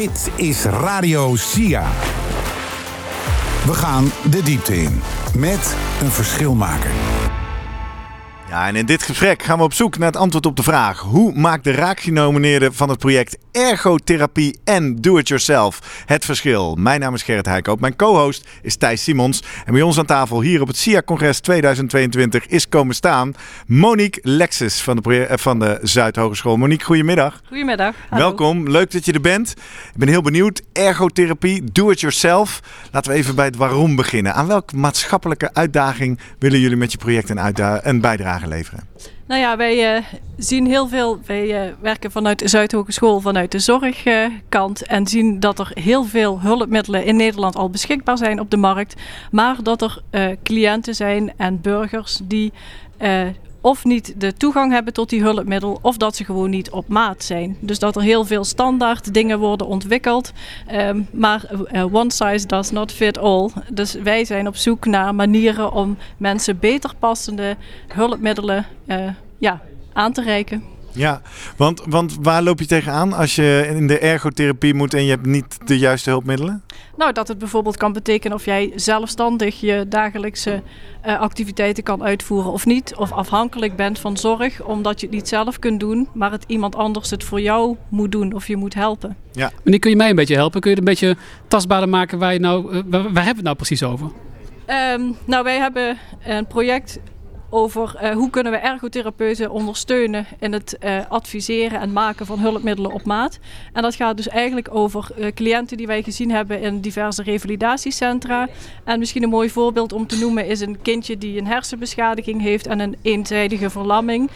Dit is Radio SIA. We gaan de diepte in met een verschilmaker. Ja, en in dit gesprek gaan we op zoek naar het antwoord op de vraag: hoe maakt de raakgenomineerde van het project Ergotherapie en Do-It-Yourself het verschil? Mijn naam is Gerrit Heikoop, mijn co-host is Thijs Simons. En bij ons aan tafel hier op het SIA-congres 2022 is komen staan Monique Lexus van de, eh, van de Zuidhogeschool. Monique, goedemiddag. Goedemiddag. Hallo. Welkom, leuk dat je er bent. Ik ben heel benieuwd. Ergotherapie, Do-It-Yourself. Laten we even bij het waarom beginnen. Aan welke maatschappelijke uitdaging willen jullie met je project een, een bijdrage leveren? Nou ja, wij uh, zien heel veel. Wij uh, werken vanuit de Zuidhogeschool, vanuit de zorgkant. Uh, en zien dat er heel veel hulpmiddelen in Nederland al beschikbaar zijn op de markt. Maar dat er cliënten zijn en burgers die of niet de toegang hebben tot die hulpmiddel, of dat ze gewoon niet op maat zijn. Dus dat er heel veel standaard dingen worden ontwikkeld, um, maar uh, one size does not fit all. Dus wij zijn op zoek naar manieren om mensen beter passende hulpmiddelen uh, ja, aan te reiken. Ja, want, want waar loop je tegenaan als je in de ergotherapie moet en je hebt niet de juiste hulpmiddelen? Nou, dat het bijvoorbeeld kan betekenen of jij zelfstandig je dagelijkse uh, activiteiten kan uitvoeren of niet. Of afhankelijk bent van zorg, omdat je het niet zelf kunt doen, maar het iemand anders het voor jou moet doen of je moet helpen. Ja. Meneer, kun je mij een beetje helpen? Kun je het een beetje tastbaarder maken waar, je nou, uh, waar, waar hebben we het nou precies over? Um, nou, wij hebben een project over uh, hoe kunnen we ergotherapeuten ondersteunen in het uh, adviseren en maken van hulpmiddelen op maat. En dat gaat dus eigenlijk over uh, cliënten die wij gezien hebben in diverse revalidatiecentra. En misschien een mooi voorbeeld om te noemen is een kindje die een hersenbeschadiging heeft en een eenzijdige verlamming.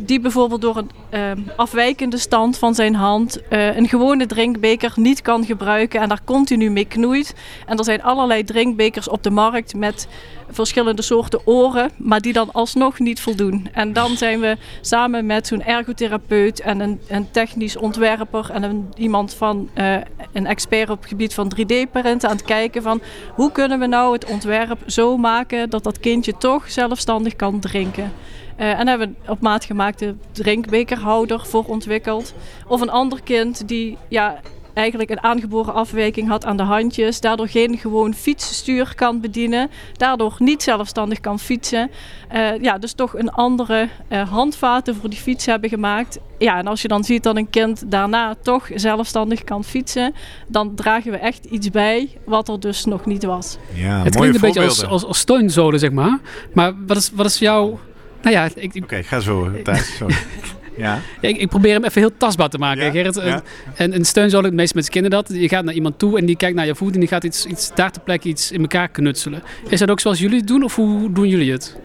die bijvoorbeeld door een afwijkende stand van zijn hand een gewone drinkbeker niet kan gebruiken en daar continu mee knoeit. En er zijn allerlei drinkbekers op de markt met verschillende soorten oren, maar die dan alsnog niet voldoen. En dan zijn we samen met zo'n ergotherapeut en een, een, technisch ontwerper en een, iemand van uh, een expert op het gebied van 3D-printen aan het kijken van hoe kunnen we nou het ontwerp zo maken dat dat kindje toch zelfstandig kan drinken. Uh, en hebben we op maat gemaakte drinkbekerhouder voor ontwikkeld. Of een ander kind die ja, eigenlijk een aangeboren afwijking had aan de handjes. Daardoor geen gewoon fietsstuur kan bedienen. Daardoor niet zelfstandig kan fietsen. Uh, ja, dus toch een andere uh, handvaten voor die fiets hebben gemaakt. Ja, en als je dan ziet dat een kind daarna toch zelfstandig kan fietsen, dan dragen we echt iets bij wat er dus nog niet was. Ja, het klinkt een beetje als, als, als steunzolen, zeg maar. Maar wat is, wat is jouw... Nou ja, Oké, okay, ga zo, Thijs. Sorry. Ja. ik, ik, probeer hem even heel tastbaar te maken, ja, Gerrit. Ja. En, en steunzolen, het meeste mensen kennen dat. Je gaat naar iemand toe en die kijkt naar je voet en die gaat iets, iets daar ter plekke iets in elkaar knutselen. Is dat ook zoals jullie het doen of hoe doen jullie het?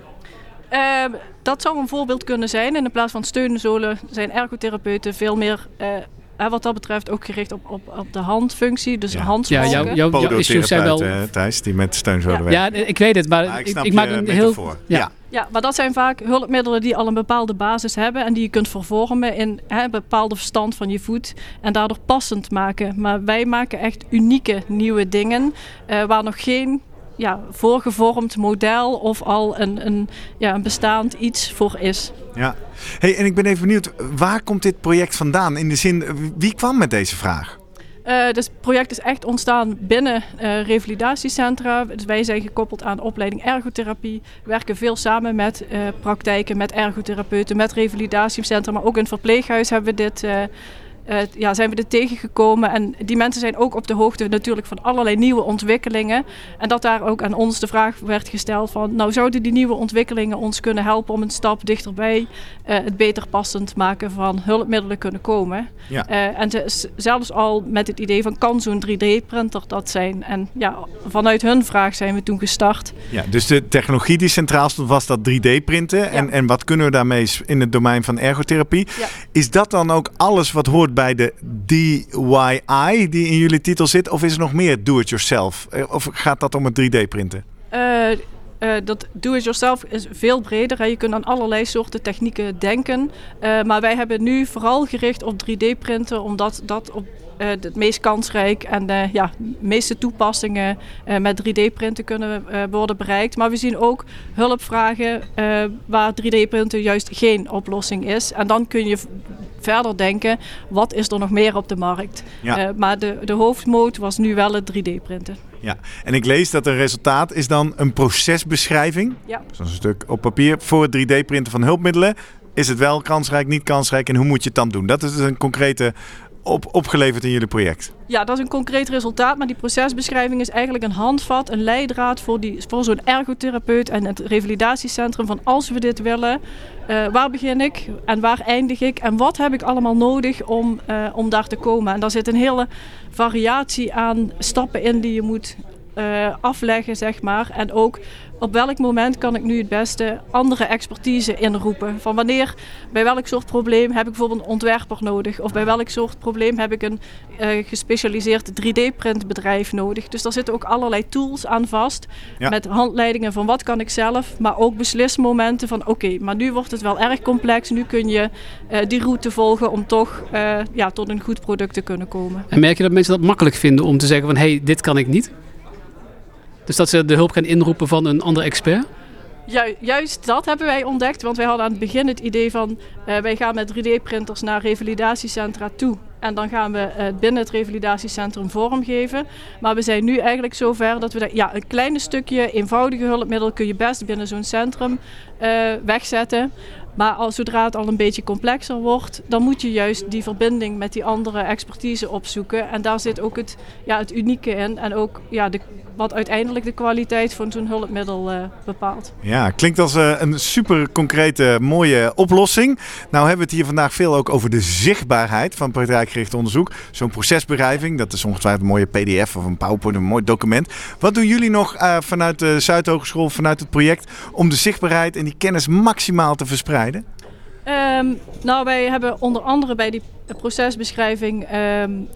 Uh, dat zou een voorbeeld kunnen zijn. in plaats van steunzolen zijn ergotherapeuten veel meer... Uh, wat dat betreft ook gericht op, op, op de handfunctie, dus ja. handspalken. Ja, jouw, jouw, jouw issues zijn wel... Thijs, die met steunzolen ja. werkt. Ja, ik weet het, maar, ik, ik, ik maak een heel... Voor. ja. Ja, maar dat zijn vaak hulpmiddelen die al een bepaalde basis hebben en die je kunt vervormen in hè, een bepaalde verstand van je voet en daardoor passend maken. Maar wij maken echt unieke nieuwe dingen uh, waar nog geen ja, voorgevormd model of al een, een, ja, een bestaand iets voor is. Ja, hey, en ik ben even benieuwd, waar komt dit project vandaan? In de zin, wie kwam met deze vraag? Uh, dus het project is echt ontstaan binnen uh, revalidatiecentra. Dus wij zijn gekoppeld aan de opleiding ergotherapie. We werken veel samen met uh, praktijken, met ergotherapeuten, met revalidatiecentra. Maar ook in het verpleeghuis hebben we dit uh, ja, zijn we er tegengekomen. En die mensen zijn ook op de hoogte natuurlijk van allerlei nieuwe ontwikkelingen. En dat daar ook aan ons de vraag werd gesteld van... nou zouden die nieuwe ontwikkelingen ons kunnen helpen om een stap dichterbij... Uh, het beter passend maken van hulpmiddelen kunnen komen. Ja. Uh, en zelfs al met het idee van kan zo'n 3D-printer dat zijn? En ja, vanuit hun vraag zijn we toen gestart. Ja, dus de technologie die centraal stond was dat 3D-printen. Ja. En, en wat kunnen we daarmee in het domein van ergotherapie? Ja. Is dat dan ook alles wat hoort bij de DIY die in jullie titel zit? Of is er nog meer do-it-yourself? Eh, of gaat dat om het 3D-printen? Uh, uh, dat do-it-yourself is veel breder. Hè. Je kunt aan allerlei soorten technieken denken. Maar wij hebben nu vooral gericht op 3D-printen, omdat dat op het meest kansrijk en de ja, meeste toepassingen met 3D-printen kunnen worden bereikt. Maar we zien ook hulpvragen waar 3D-printen juist geen oplossing is. En dan kun je verder denken, wat is er nog meer op de markt? Ja. maar de, de hoofdmoot was nu wel het 3D-printen. Ja, en ik lees dat een resultaat is dan een procesbeschrijving. Ja. Zo'n stuk op papier voor het 3D-printen van hulpmiddelen. Is het wel kansrijk, niet kansrijk en hoe moet je het dan doen? Dat is dus een concrete op, opgeleverd in jullie project? Ja, dat is een concreet resultaat. Maar die procesbeschrijving is eigenlijk een handvat, een leidraad voor, die, voor zo'n ergotherapeut en het revalidatiecentrum. Van als we dit willen, uh, waar begin ik en waar eindig ik en wat heb ik allemaal nodig om, uh, om daar te komen. En daar zit een hele variatie aan stappen in die je moet uh, afleggen, zeg maar. En ook op welk moment kan ik nu het beste andere expertise inroepen. Van wanneer, bij welk soort probleem heb ik bijvoorbeeld een ontwerper nodig? Of bij welk soort probleem heb ik een uh, gespecialiseerd 3D-printbedrijf nodig? Dus daar zitten ook allerlei tools aan vast. Met handleidingen van wat kan ik zelf, maar ook beslismomenten van oké, maar nu wordt het wel erg complex. Nu kun je uh, die route volgen om toch uh, ja, tot een goed product te kunnen komen. En merk je dat mensen dat makkelijk vinden om te zeggen van hé, hey, dit kan ik niet? Dus dat ze de hulp gaan inroepen van een andere expert? juist dat hebben wij ontdekt, want wij hadden aan het begin het idee van uh, wij gaan met 3D-printers naar revalidatiecentra toe. En dan gaan we uh, binnen het revalidatiecentrum vormgeven. Maar we zijn nu eigenlijk zover dat we dat, ja, een kleine stukje eenvoudige hulpmiddel kun je best binnen zo'n centrum uh, wegzetten. Maar als, zodra het al een beetje complexer wordt, dan moet je juist die verbinding met die andere expertise opzoeken. En daar zit ook het, ja, het unieke in. En ook ja, de, wat uiteindelijk de kwaliteit van zo'n hulpmiddel uh, bepaalt. Ja, klinkt als uh, een super concrete, mooie oplossing. Nou hebben we het hier vandaag veel ook over de zichtbaarheid van praktijkgericht onderzoek. Zo'n procesbeschrijving, dat is ongetwijfeld een mooie pdf of een PowerPoint, een mooi document. Wat doen jullie nog uh, vanuit de Zuidhogeschool, vanuit het project, om de zichtbaarheid en die kennis maximaal te verspreiden? Um, nou, wij hebben onder andere bij die procesbeschrijving um,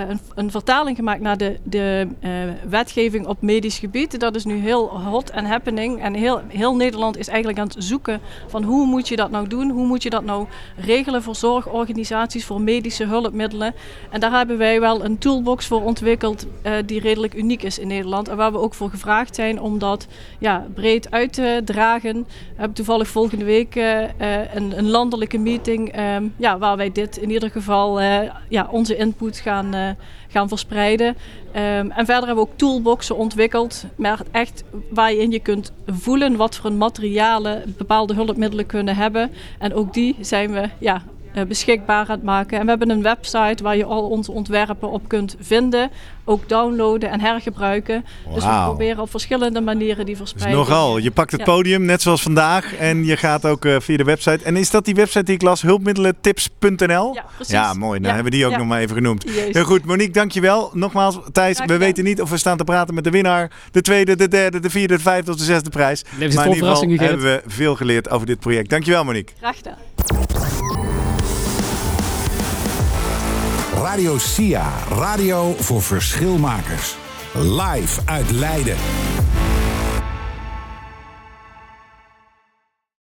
een, een, vertaling gemaakt naar de, de uh, wetgeving op medisch gebied. Dat is nu heel hot en happening. En heel, heel Nederland is eigenlijk aan het zoeken van hoe moet je dat nou doen? Hoe moet je dat nou regelen voor zorgorganisaties, voor medische hulpmiddelen? En daar hebben wij wel een toolbox voor ontwikkeld uh, die redelijk uniek is in Nederland. En waar we ook voor gevraagd zijn om dat ja, breed uit te dragen. We hebben toevallig volgende week een, een, landelijke meeting um, ja, waar wij dit in ieder geval ja, onze input gaan gaan verspreiden. Um, en verder hebben we ook toolboxen ontwikkeld, maar echt waarin je kunt voelen wat voor materialen bepaalde hulpmiddelen kunnen hebben. En ook die zijn we ja, beschikbaar aan het maken. En we hebben een website waar je al onze ontwerpen op kunt vinden, ook downloaden en hergebruiken. Wow. Dus we proberen op verschillende manieren die verspreiding. Dus nogal, je pakt het ja. podium net zoals vandaag en je gaat ook uh, via de website. En is dat die website die ik las, hulpmiddelentips.nl? Ja, precies. Ja, mooi. Dan hebben we die ook nog maar even genoemd. Jezus. Heel goed, Monique, dankjewel. Nogmaals, Thijs, we weten niet of we staan te praten met de winnaar, de tweede, de derde, de vierde, de vijfde of de zesde prijs. Maar in ieder geval hebben we veel geleerd over dit project. Dankjewel, Monique. Graag gedaan. Radio SIA, radio voor verschilmakers. Live uit Leiden.